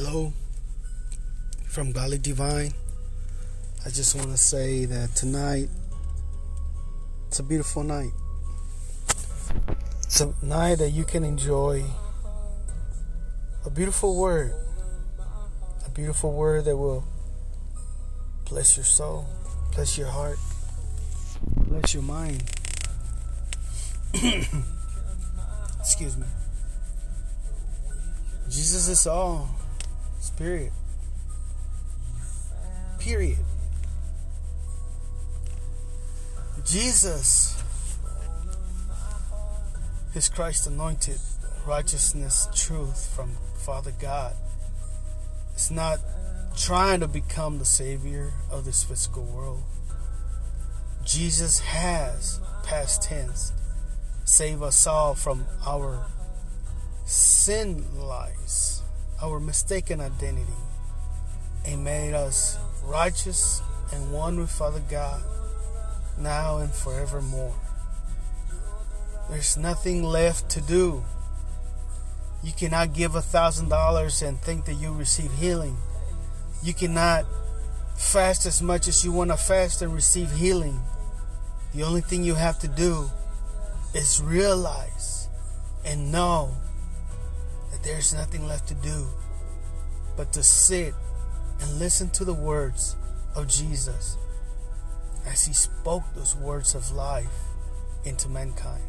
Hello from Golly Divine. I just want to say that tonight it's a beautiful night. It's a night that you can enjoy a beautiful word. A beautiful word that will bless your soul, bless your heart, bless your mind. Excuse me. Jesus is all. Spirit. Um, Period. Jesus is Christ anointed righteousness, truth from Father God. It's not trying to become the Savior of this physical world. Jesus has, past tense, saved us all from our sin lies, our mistaken identity, and made us righteous and one with Father God, now and forevermore. There's nothing left to do. You cannot give a thousand dollars and think that you receive healing. You cannot fast as much as you want to fast and receive healing. The only thing you have to do is realize and know that there's nothing left to do but to sit and listen to the words of Jesus as he spoke those words of life into mankind.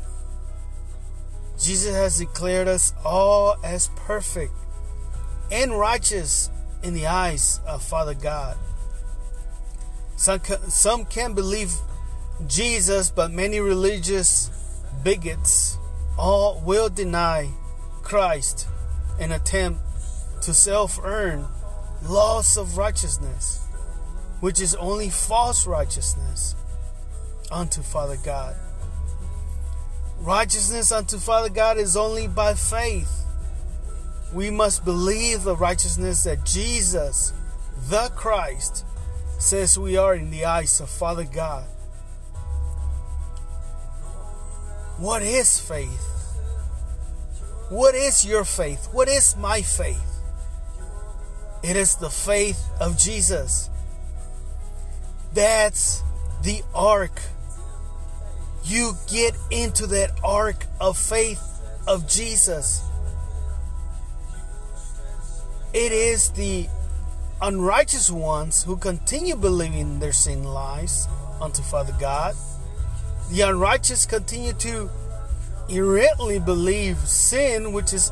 Jesus has declared us all as perfect and righteous in the eyes of Father God. Some, some can believe Jesus, but many religious bigots all will deny Christ and attempt to self earn loss of righteousness, which is only false righteousness unto Father God. Righteousness unto Father God is only by faith. We must believe the righteousness that Jesus, the Christ, says we are in the eyes of Father God. What is faith? What is your faith? What is my faith? It is the faith of Jesus. That's the ark. You get into that ark of faith of Jesus. It is the unrighteous ones who continue believing their sin lies unto Father God. The unrighteous continue to errantly believe sin, which is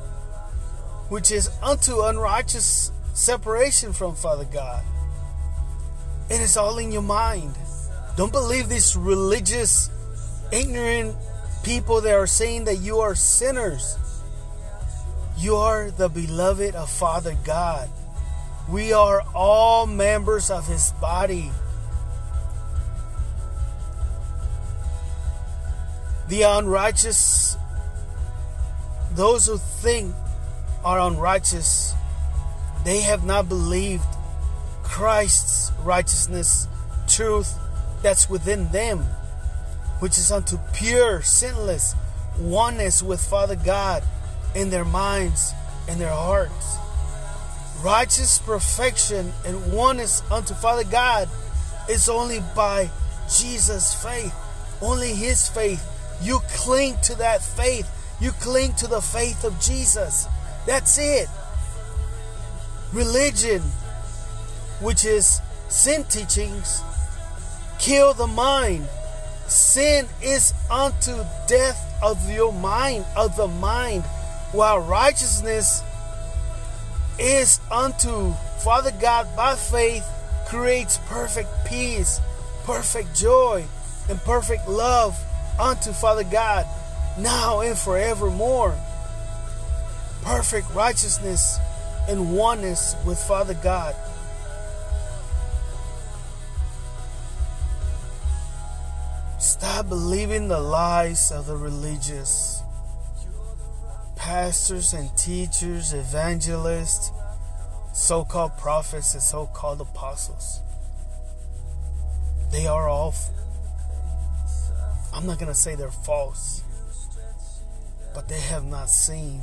which is unto unrighteous separation from Father God. It is all in your mind. Don't believe these religious, ignorant people that are saying that you are sinners. You are the beloved of Father God. We are all members of His body. The unrighteous, those who think are unrighteous, they have not believed Christ's righteousness, truth that's within them, which is unto pure, sinless oneness with Father God in their minds and their hearts. Righteous perfection and oneness unto Father God is only by Jesus' faith, only His faith you cling to that faith. You cling to the faith of Jesus. That's it. Religion, which is sin teachings, kill the mind. Sin is unto death of your mind, of the mind, while righteousness is unto Father God by faith creates perfect peace, perfect joy, and perfect love unto Father God now and forevermore. Perfect righteousness and oneness with Father God. Stop believing the lies of the religious. Pastors and teachers, evangelists, so called prophets, and so called apostles. They are all I'm not going to say they're false, but they have not seen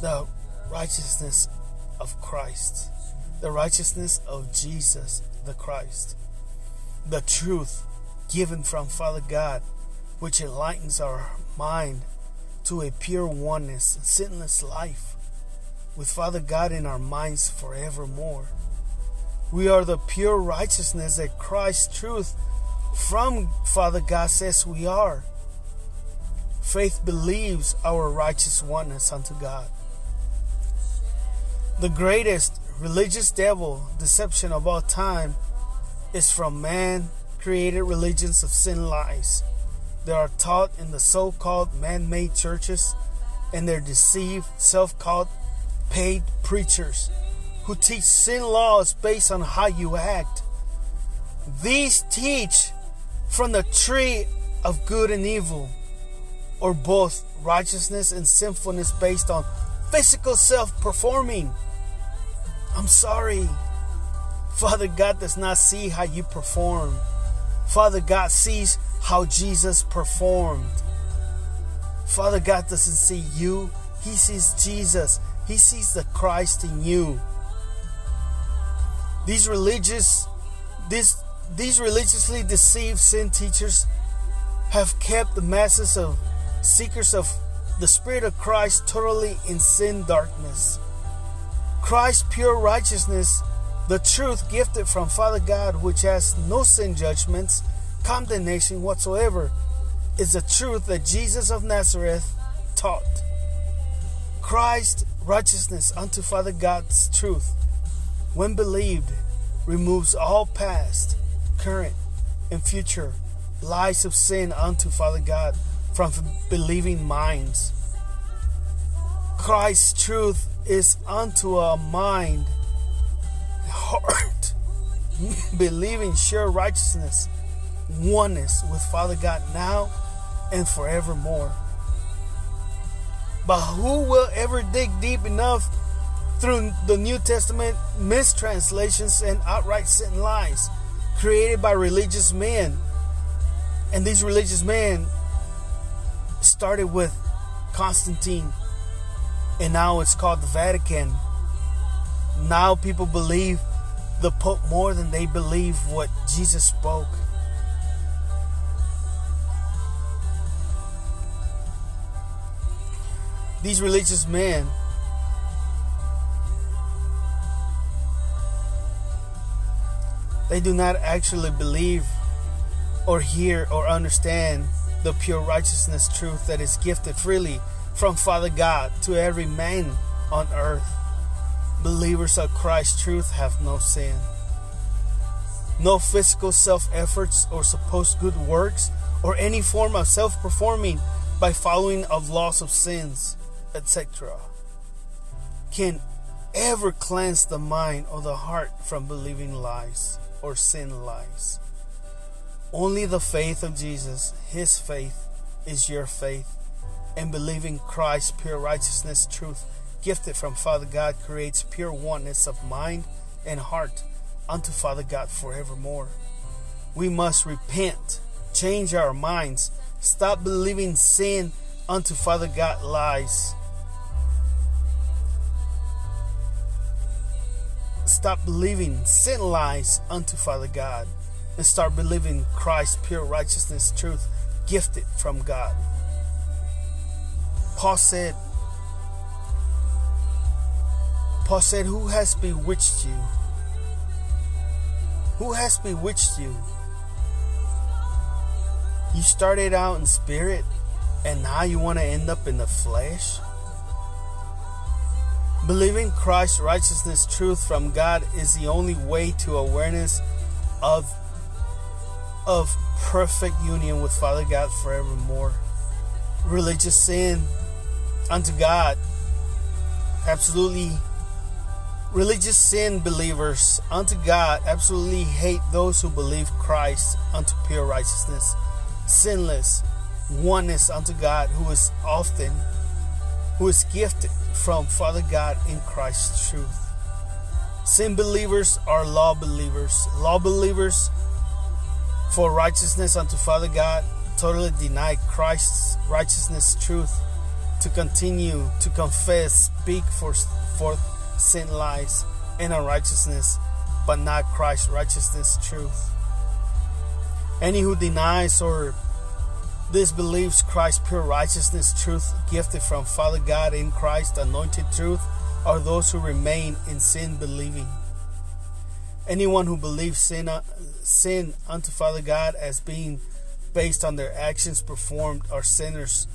the righteousness of Christ, the righteousness of Jesus the Christ, the truth given from Father God, which enlightens our mind to a pure oneness, sinless life with Father God in our minds forevermore. We are the pure righteousness that Christ's truth from Father God says we are. Faith believes our righteous oneness unto God. The greatest religious devil deception of all time is from man created religions of sin lies that are taught in the so called man made churches and their deceived, self called paid preachers who teach sin laws based on how you act. These teach from the tree of good and evil, or both righteousness and sinfulness based on physical self performing. I'm sorry. Father God does not see how you perform. Father God sees how Jesus performed. Father God doesn't see you, He sees Jesus. He sees the Christ in you. These religious these these religiously deceived sin teachers have kept the masses of seekers of the Spirit of Christ totally in sin darkness. Christ's pure righteousness, the truth gifted from Father God, which has no sin judgments, condemnation whatsoever, is the truth that Jesus of Nazareth taught. Christ's righteousness unto Father God's truth, when believed, removes all past, current, and future lies of sin unto Father God from believing minds. Christ's truth is unto a mind, heart, believing sure righteousness, oneness with Father God now and forevermore. But who will ever dig deep enough through the New Testament mistranslations and outright sin lies created by religious men? And these religious men started with Constantine, and now it's called the Vatican. Now people believe the Pope more than they believe what Jesus spoke. these religious men they do not actually believe or hear or understand the pure righteousness truth that is gifted freely from Father God to every man on earth. Believers of Christ's truth have no sin. No physical self efforts or supposed good works or any form of self performing by following of laws of sins etc., can ever cleanse the mind or the heart from believing lies or sin lies. Only the faith of Jesus, His faith, is your faith, and believing Christ's pure righteousness, truth, gifted from Father God, creates pure oneness of mind and heart unto Father God forevermore. We must repent, change our minds, stop believing sin unto Father God lies Stop believing sin lies unto Father God and start believing Christ's pure righteousness truth gifted from God. Paul said, Paul said, Who has bewitched you? Who has bewitched you? You started out in spirit and now you want to end up in the flesh? Believing Christ's righteousness truth from God is the only way to awareness of of perfect union with Father God forevermore. Religious sin unto God. Absolutely religious sin believers unto God absolutely hate those who believe Christ unto pure righteousness, sinless oneness unto God who is often who is gifted from Father God in Christ's truth. Sin believers are law believers. Law believers for righteousness unto Father God totally deny Christ's righteousness truth to continue to confess, speak for, for sin lies and unrighteousness, but not Christ's righteousness truth. Any who denies or disbelieves Christ's pure righteousness truth gifted from Father God in Christ anointed truth are those who remain in sin believing. Anyone who believes sin, uh, sin unto Father God as being based on their actions performed are sinners.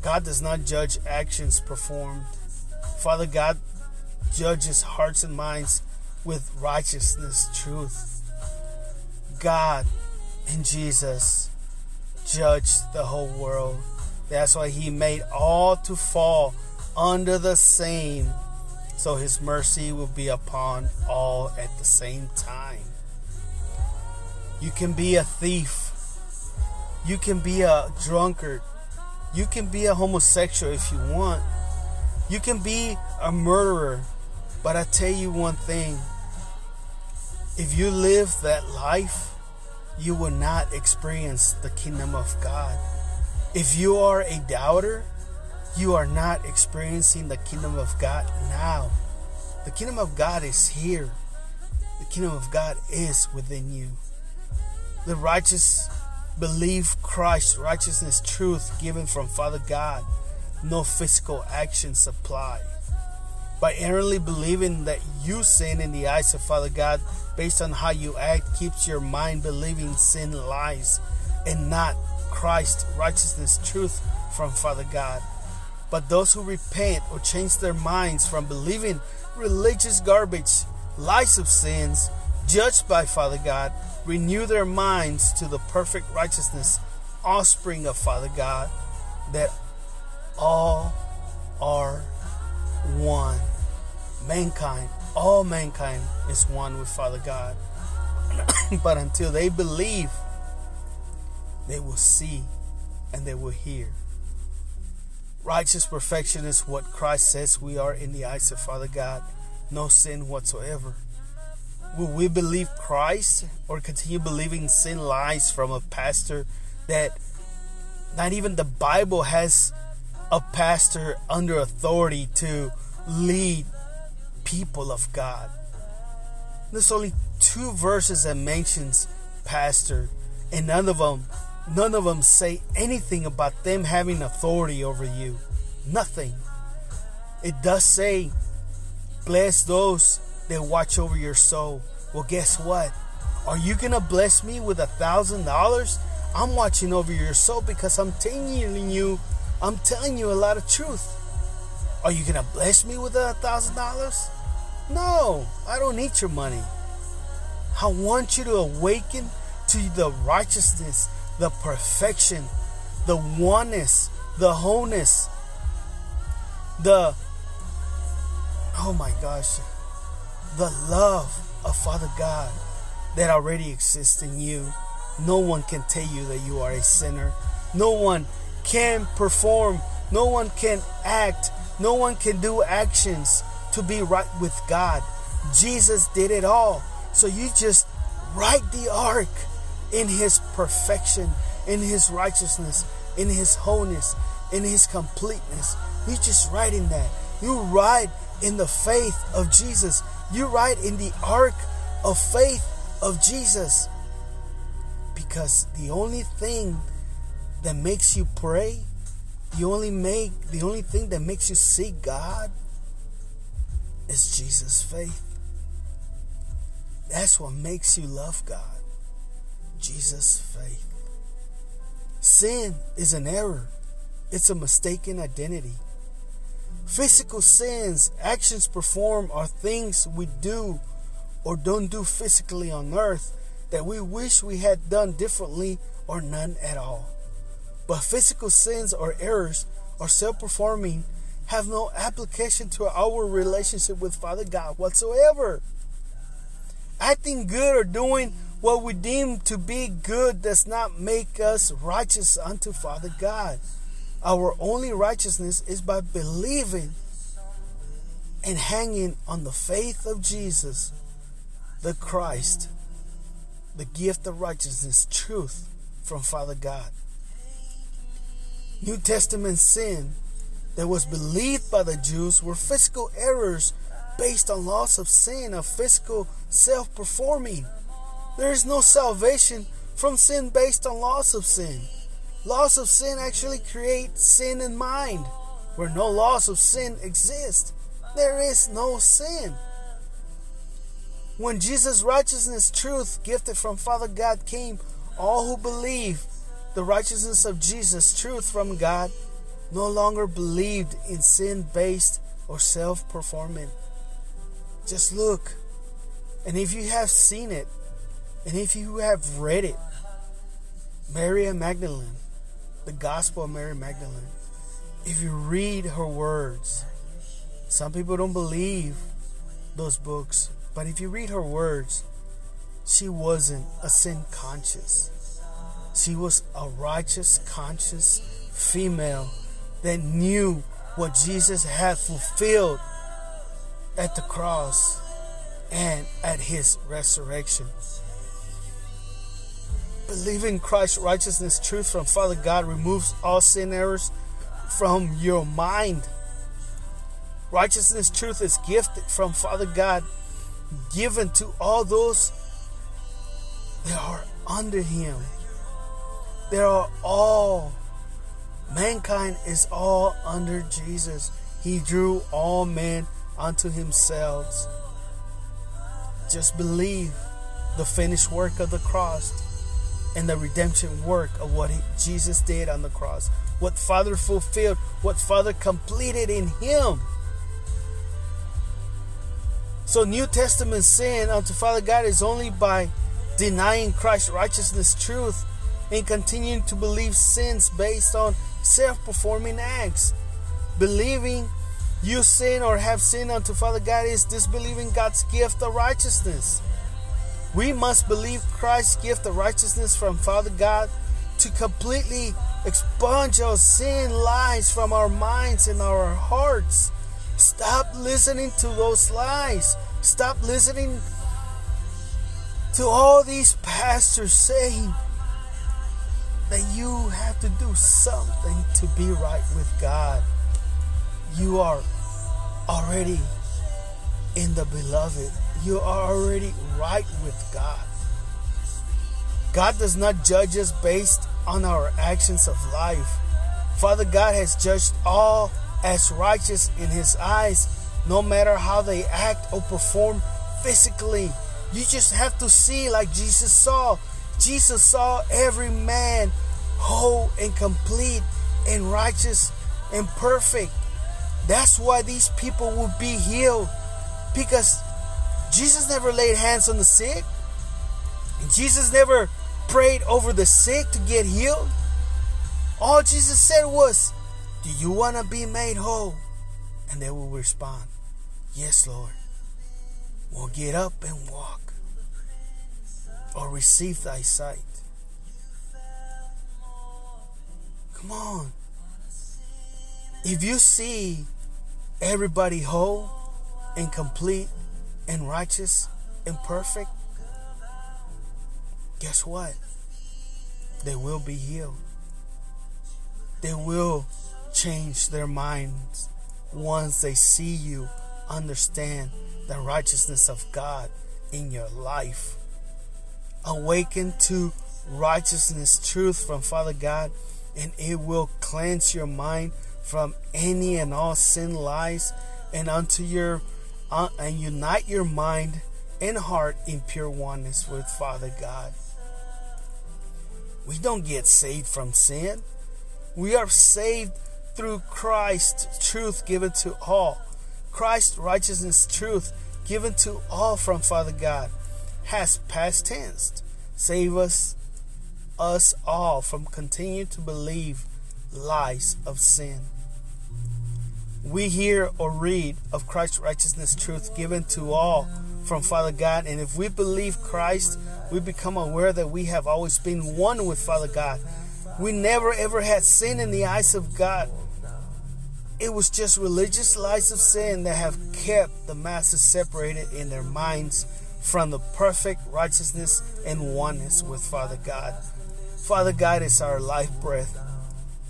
God does not judge actions performed. Father God judges hearts and minds with righteousness, truth. God and Jesus judged the whole world. That's why he made all to fall under the same, so his mercy will be upon all at the same time. You can be a thief. You can be a drunkard. You can be a homosexual if you want. You can be a murderer. But I tell you one thing if you live that life, you will not experience the kingdom of God. If you are a doubter, you are not experiencing the kingdom of God now. The kingdom of God is here. The kingdom of God is within you. The righteous believe Christ, righteousness truth given from Father God. No physical action supply by errantly believing that you sin in the eyes of Father God based on how you act keeps your mind believing sin lies and not Christ righteousness truth from Father God. But those who repent or change their minds from believing religious garbage, lies of sins, judged by Father God, renew their minds to the perfect righteousness, offspring of Father God, that all are one. Mankind, all mankind is one with Father God. but until they believe, they will see and they will hear. Righteous perfection is what Christ says we are in the eyes of Father God. No sin whatsoever. Will we believe Christ or continue believing sin lies from a pastor that not even the Bible has a pastor under authority to lead people of God. There's only two verses that mentions pastor, and none of them, none of them say anything about them having authority over you. Nothing. It does say, bless those that watch over your soul. Well, guess what? Are you gonna bless me with a thousand dollars? I'm watching over your soul because I'm telling you I'm telling you a lot of truth. Are you gonna bless me with a thousand dollars? No, I don't need your money. I want you to awaken to the righteousness, the perfection, the oneness, the wholeness, the oh my gosh, the love of Father God that already exists in you. No one can tell you that you are a sinner. No one can perform, no one can act, no one can do actions to be right with God. Jesus did it all. So you just write the ark in his perfection, in his righteousness, in his wholeness, in his completeness. You just write in that. You write in the faith of Jesus. You write in the ark of faith of Jesus. Because the only thing that makes you pray, the only make the only thing that makes you seek God is Jesus' faith. That's what makes you love God. Jesus' faith. Sin is an error. It's a mistaken identity. Physical sins, actions performed, are things we do or don't do physically on earth that we wish we had done differently or none at all. But physical sins or errors are self performing have no application to our relationship with Father God whatsoever. Acting good or doing what we deem to be good does not make us righteous unto Father God. Our only righteousness is by believing and hanging on the faith of Jesus, the Christ, the gift of righteousness, truth from Father God. New Testament sin that was believed by the Jews were physical errors based on loss of sin, of physical self performing. There is no salvation from sin based on loss of sin. Loss of sin actually creates sin in mind. Where no loss of sin exists. there is no sin. When Jesus' righteousness, truth, gifted from Father God, came, all who believe the righteousness of Jesus, truth from God, no longer believed in sin based or self performing. Just look. And if you have seen it, and if you have read it, Mary Magdalene, the Gospel of Mary Magdalene, if you read her words, some people don't believe those books, but if you read her words, she wasn't a sin conscious. She was a righteous, conscious female that knew what Jesus had fulfilled at the cross and at his resurrection. Believing Christ's righteousness, truth from Father God removes all sin errors from your mind. Righteousness, truth is gifted from Father God, given to all those that are under Him. They are all, mankind is all under Jesus. He drew all men unto Himself. Just believe the finished work of the cross and the redemption work of what Jesus did on the cross. What Father fulfilled, what Father completed in Him. So, New Testament sin unto Father God is only by denying Christ's righteousness, truth, and continuing to believe sins based on self performing acts. Believing you sin or have sinned unto Father God is disbelieving God's gift of righteousness. We must believe Christ's gift of righteousness from Father God to completely expunge our sin lies from our minds and our hearts. Stop listening to those lies. Stop listening to all these pastors saying that you have to do something to be right with God. You are already in the beloved. You are already right with God. God does not judge us based on our actions of life. Father God has judged all as righteous in His eyes, no matter how they act or perform physically. You just have to see like Jesus saw. Jesus saw every man whole and complete and righteous and perfect. That's why these people will be healed because Jesus never laid hands on the sick. Jesus never prayed over the sick to get healed. All Jesus said was, Do you want to be made whole? And they will respond, Yes, Lord. Well, get up and walk or receive thy sight. Come on. If you see everybody whole and complete and righteous and perfect, guess what? They will be healed. They will change their minds once they see you understand the righteousness of God in your life. Awaken to righteousness, truth from Father God, and it will cleanse your mind from any and all sin lies and unto your uh, and unite your mind and heart in pure oneness with Father God. We don't get saved from sin. We are saved through Christ, truth given to all. Christ, righteousness truth given to all from Father God has past tense. Save us us all from continuing to believe lies of sin. We hear or read of Christ's righteousness truth given to all from Father God, and if we believe Christ, we become aware that we have always been one with Father God. We never ever had sin in the eyes of God. It was just religious lies of sin that have kept the masses separated in their minds from the perfect righteousness and oneness with Father God. Father God is our life breath.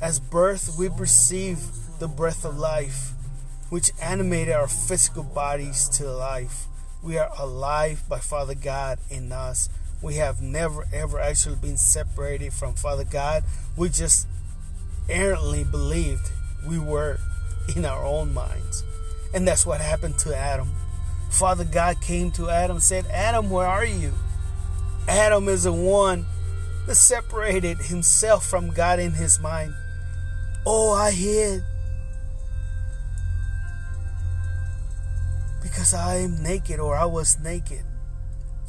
As birth, we receive the breath of life, which animated our physical bodies to life. We are alive by Father God in us. We have never ever actually been separated from Father God. We just errantly believed we were in our own minds. And that's what happened to Adam. Father God came to Adam said, Adam, where are you? Adam is the one that separated himself from God in his mind. Oh, I hid because I am naked or I was naked.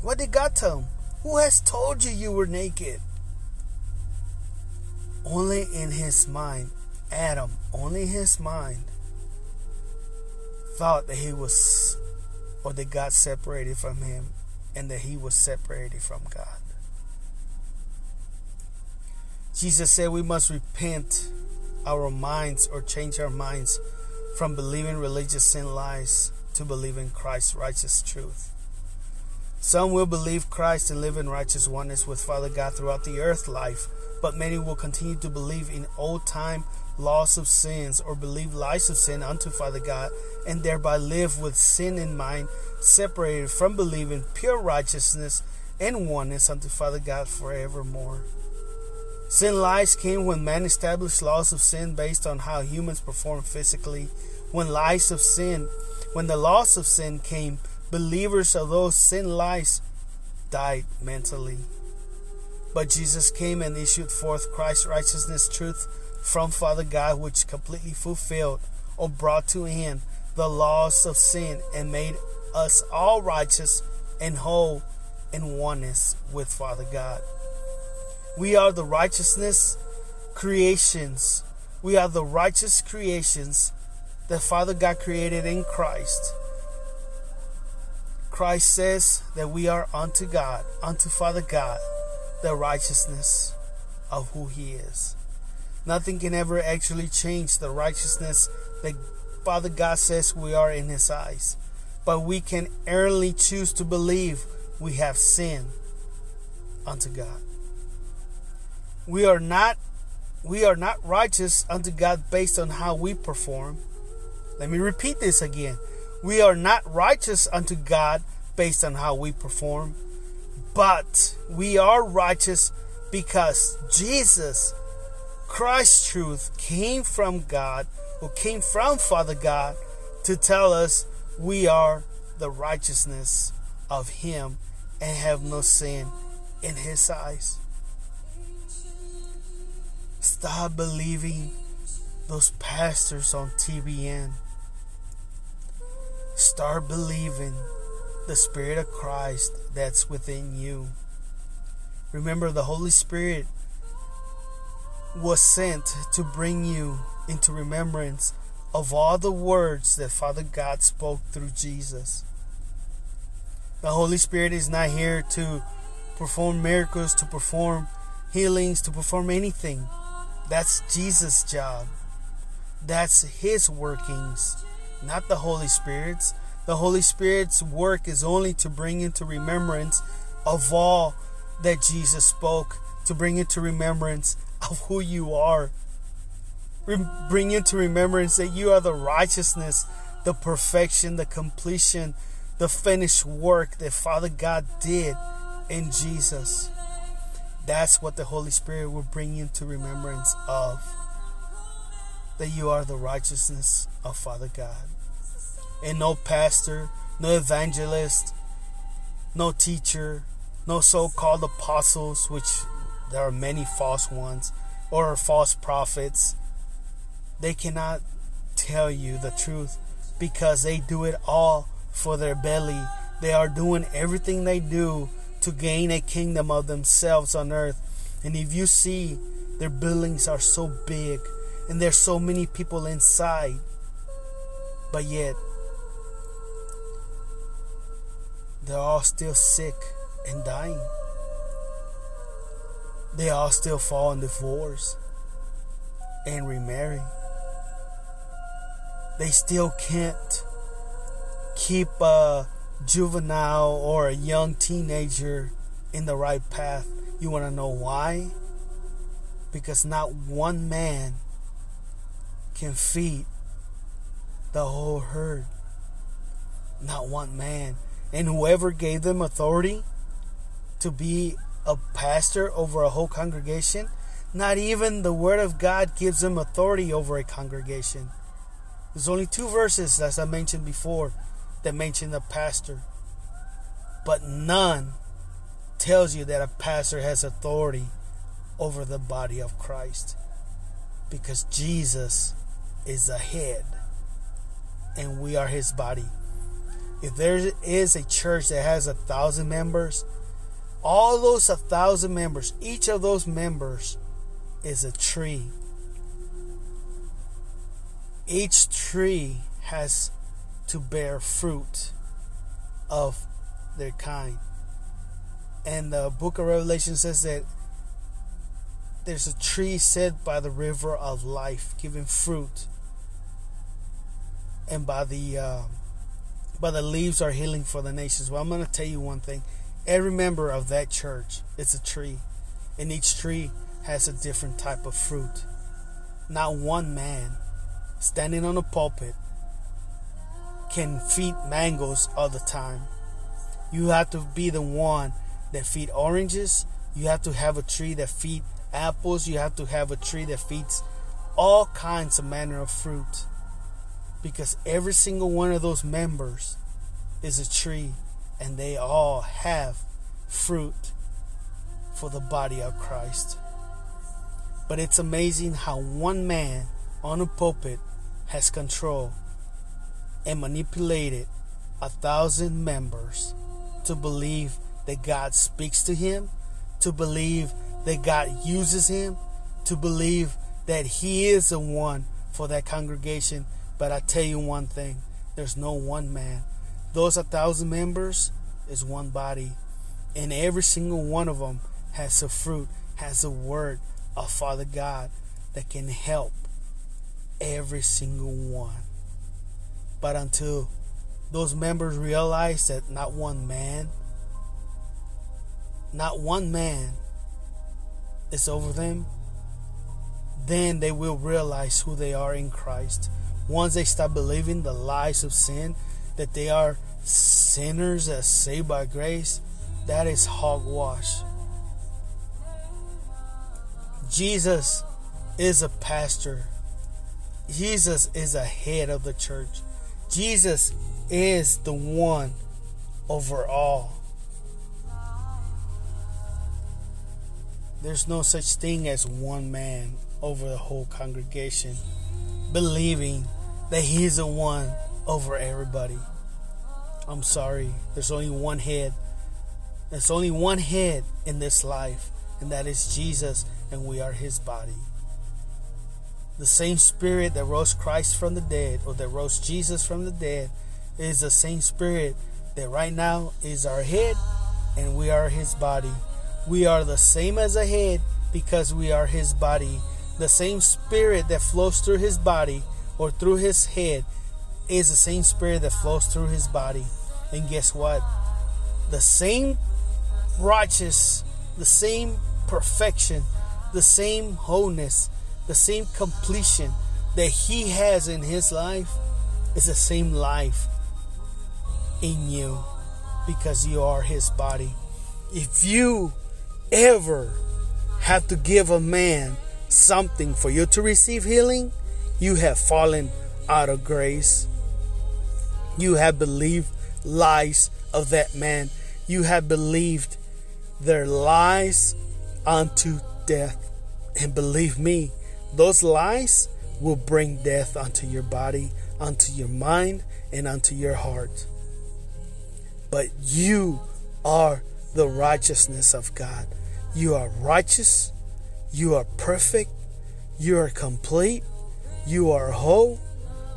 What did God tell him? Who has told you you were naked? Only in his mind, Adam, only his mind, thought that he was, or that God separated from him, and that he was separated from God. Jesus said we must repent our minds or change our minds from believing religious sin lies to believing Christ's righteous truth. Some will believe Christ and live in righteous oneness with Father God throughout the earth life, but many will continue to believe in old time laws of sins or believe lies of sin unto Father God and thereby live with sin in mind, separated from believing pure righteousness and oneness unto Father God forevermore. Sin lies came when man established laws of sin based on how humans perform physically. When lies of sin, when the laws of sin came, believers of those sin lies died mentally. But Jesus came and issued forth Christ's righteousness truth from Father God, which completely fulfilled or brought to end the laws of sin and made us all righteous and whole in oneness with Father God. We are the righteousness creations. We are the righteous creations that Father God created in Christ. Christ says that we are unto God, unto Father God, the righteousness of who He is. Nothing can ever actually change the righteousness that Father God says we are in His eyes. But we can early choose to believe we have sinned unto God. We are not we are not righteous unto God based on how we perform. Let me repeat this again. We are not righteous unto God based on how we perform, but we are righteous because Jesus, Christ's truth, came from God, who came from Father God to tell us we are the righteousness of Him and have no sin in His eyes. Stop believing those pastors on TBN Start believing the Spirit of Christ that's within you. Remember, the Holy Spirit was sent to bring you into remembrance of all the words that Father God spoke through Jesus. The Holy Spirit is not here to perform miracles, to perform healings, to perform anything. That's Jesus' job. That's His workings not the Holy Spirit's. The Holy Spirit's work is only to bring into remembrance of all that Jesus spoke, to bring into remembrance of who you are. Bring into remembrance that you are the righteousness, the perfection, the completion, the finished work that Father God did in Jesus. That's what the Holy Spirit will bring you to remembrance of that you are the righteousness of Father God. And no pastor, no evangelist, no teacher, no so called apostles, which there are many false ones, or false prophets. They cannot tell you the truth because they do it all for their belly. They are doing everything they do to gain a kingdom of themselves on earth. And if you see their buildings are so big, and there's so many people inside, but yet they're all still sick and dying. They all still fall in divorce and remarry. They still can't keep a juvenile or a young teenager in the right path. You want to know why? Because not one man can feed the whole herd, not one man. And whoever gave them authority to be a pastor over a whole congregation, not even the Word of God gives him authority over a congregation. There's only two verses, as I mentioned before, that mention a pastor. But none tells you that a pastor has authority over the body of Christ. Because Jesus is the head and we are his body. If there is a church that has a thousand members, all those a thousand members, each of those members is a tree. Each tree has to bear fruit of their kind. And the book of Revelation says that there's a tree set by the river of life, giving fruit. And by the uh, by the leaves are healing for the nations. Well, I'm going to tell you one thing. Every member of that church is a tree, and each tree has a different type of fruit. Not one man standing on a pulpit can feed mangoes all the time. You have to be the one that feed oranges. You have to have a tree that feed apples. You have to have a tree that feeds all kinds of manner of fruit. Because every single one of those members is a tree and they all have fruit for the body of Christ. But it's amazing how one man on a pulpit has control and manipulated a thousand members to believe that God speaks to him, to believe that God uses him, to believe that he is the one for that congregation. But I tell you one thing there's no one man. Those a thousand members is one body, and every single one of them has a fruit, has a word of Father God that can help every single one. But until those members realize that not one man, not one man is over them, then they will realize who they are in Christ. Once they stop believing the lies of sin, that they are sinners that saved by grace, that is hogwash. Jesus is a pastor. Jesus is a head of the church. Jesus is the one over all. There's no such thing as one man over the whole congregation, believing that he's the one over everybody. I'm sorry, there's only one head. There's only one head in this life, and that is Jesus, and we are his body. The same spirit that rose Christ from the dead, or that rose Jesus from the dead, is the same spirit that right now is our head, and we are his body. We are the same as a head because we are his body. The same spirit that flows through his body or through his head is the same spirit that flows through his body. And guess what? The same righteous, the same perfection, the same wholeness, the same completion that he has in his life is the same life in you because you are his body. If you ever have to give a man something for you to receive healing, you have fallen out of grace. You have believed lies of that man. You have believed their lies unto death. And believe me, those lies will bring death unto your body, unto your mind, and unto your heart. But you are the righteousness of God. You are righteous. You are perfect. You are complete. You are whole.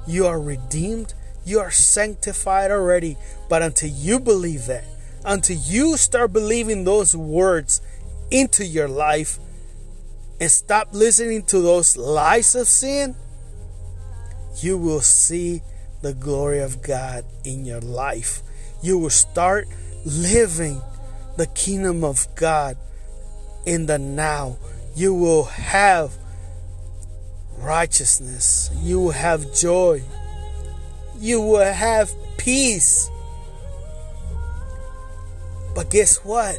You are redeemed. You are sanctified already. But until you believe that, until you start believing those words into your life and stop listening to those lies of sin, you will see the glory of God in your life. You will start living the kingdom of God in the now. You will have righteousness. You will have joy. You will have peace. But guess what?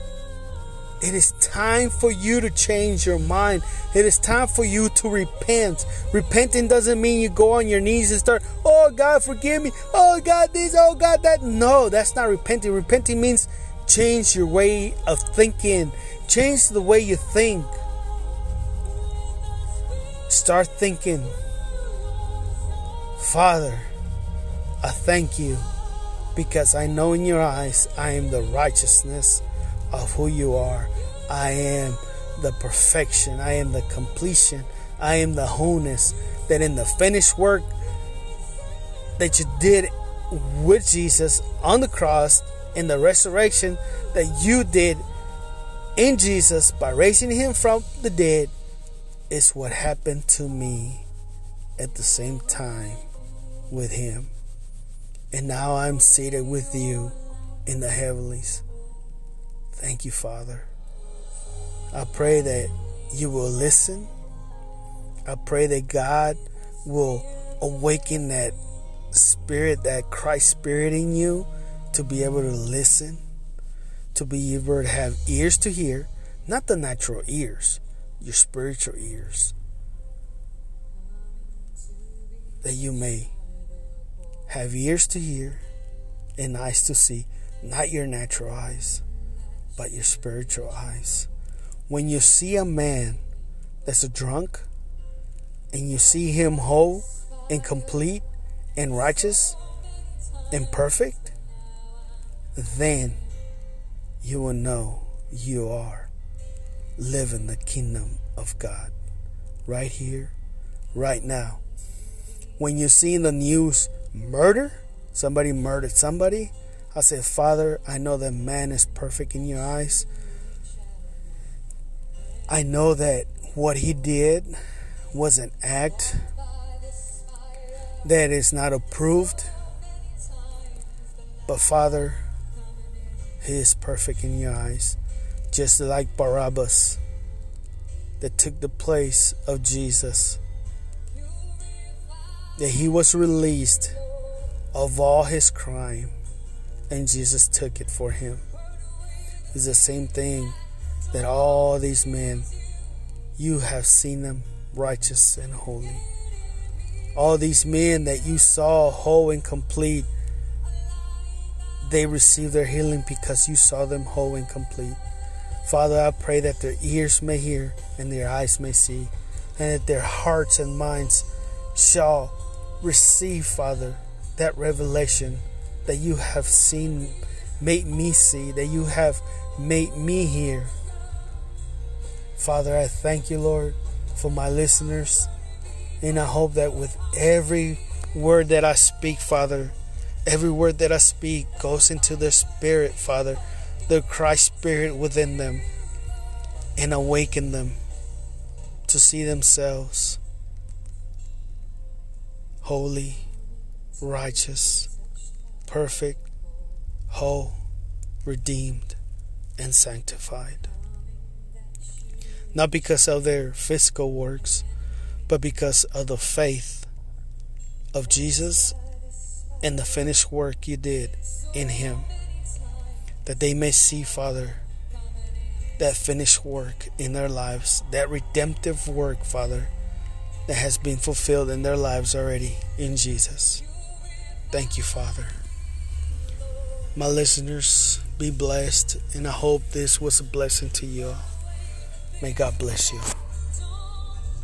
It is time for you to change your mind. It is time for you to repent. Repenting doesn't mean you go on your knees and start, oh God, forgive me. Oh God, this, oh God, that. No, that's not repenting. Repenting means change your way of thinking, change the way you think. Start thinking, Father, I thank you because I know in your eyes I am the righteousness of who you are. I am the perfection. I am the completion. I am the wholeness that in the finished work that you did with Jesus on the cross in the resurrection that you did in Jesus by raising him from the dead is what happened to me at the same time with him. And now I'm seated with you in the heavenlies. Thank you, Father. I pray that you will listen. I pray that God will awaken that spirit, that Christ spirit in you to be able to listen, to be able to have ears to hear, not the natural ears, your spiritual ears, that you may have ears to hear and eyes to see, not your natural eyes, but your spiritual eyes. When you see a man that's a drunk and you see him whole and complete and righteous and perfect, then you will know you are living the kingdom of God right here, right now. When you see in the news murder, somebody murdered somebody, I said, Father, I know that man is perfect in your eyes. I know that what he did was an act that is not approved. But Father, he is perfect in your eyes, just like Barabbas that took the place of Jesus. That he was released of all his crime, and Jesus took it for him. It's the same thing that all these men, you have seen them righteous and holy. All these men that you saw whole and complete they received their healing because you saw them whole and complete. Father, I pray that their ears may hear and their eyes may see, and that their hearts and minds shall receive, Father, that revelation that you have seen, made me see, that you have made me hear. Father, I thank you, Lord, for my listeners, and I hope that with every word that I speak, Father, Every word that I speak goes into their spirit, Father, the Christ spirit within them, and awaken them to see themselves holy, righteous, perfect, whole, redeemed, and sanctified. Not because of their physical works, but because of the faith of Jesus and the finished work you did in Him. That they may see, Father, that finished work in their lives, that redemptive work, Father, that has been fulfilled in their lives already in Jesus. Thank you, Father. My listeners, be blessed, and I hope this was a blessing to you all. May God bless you.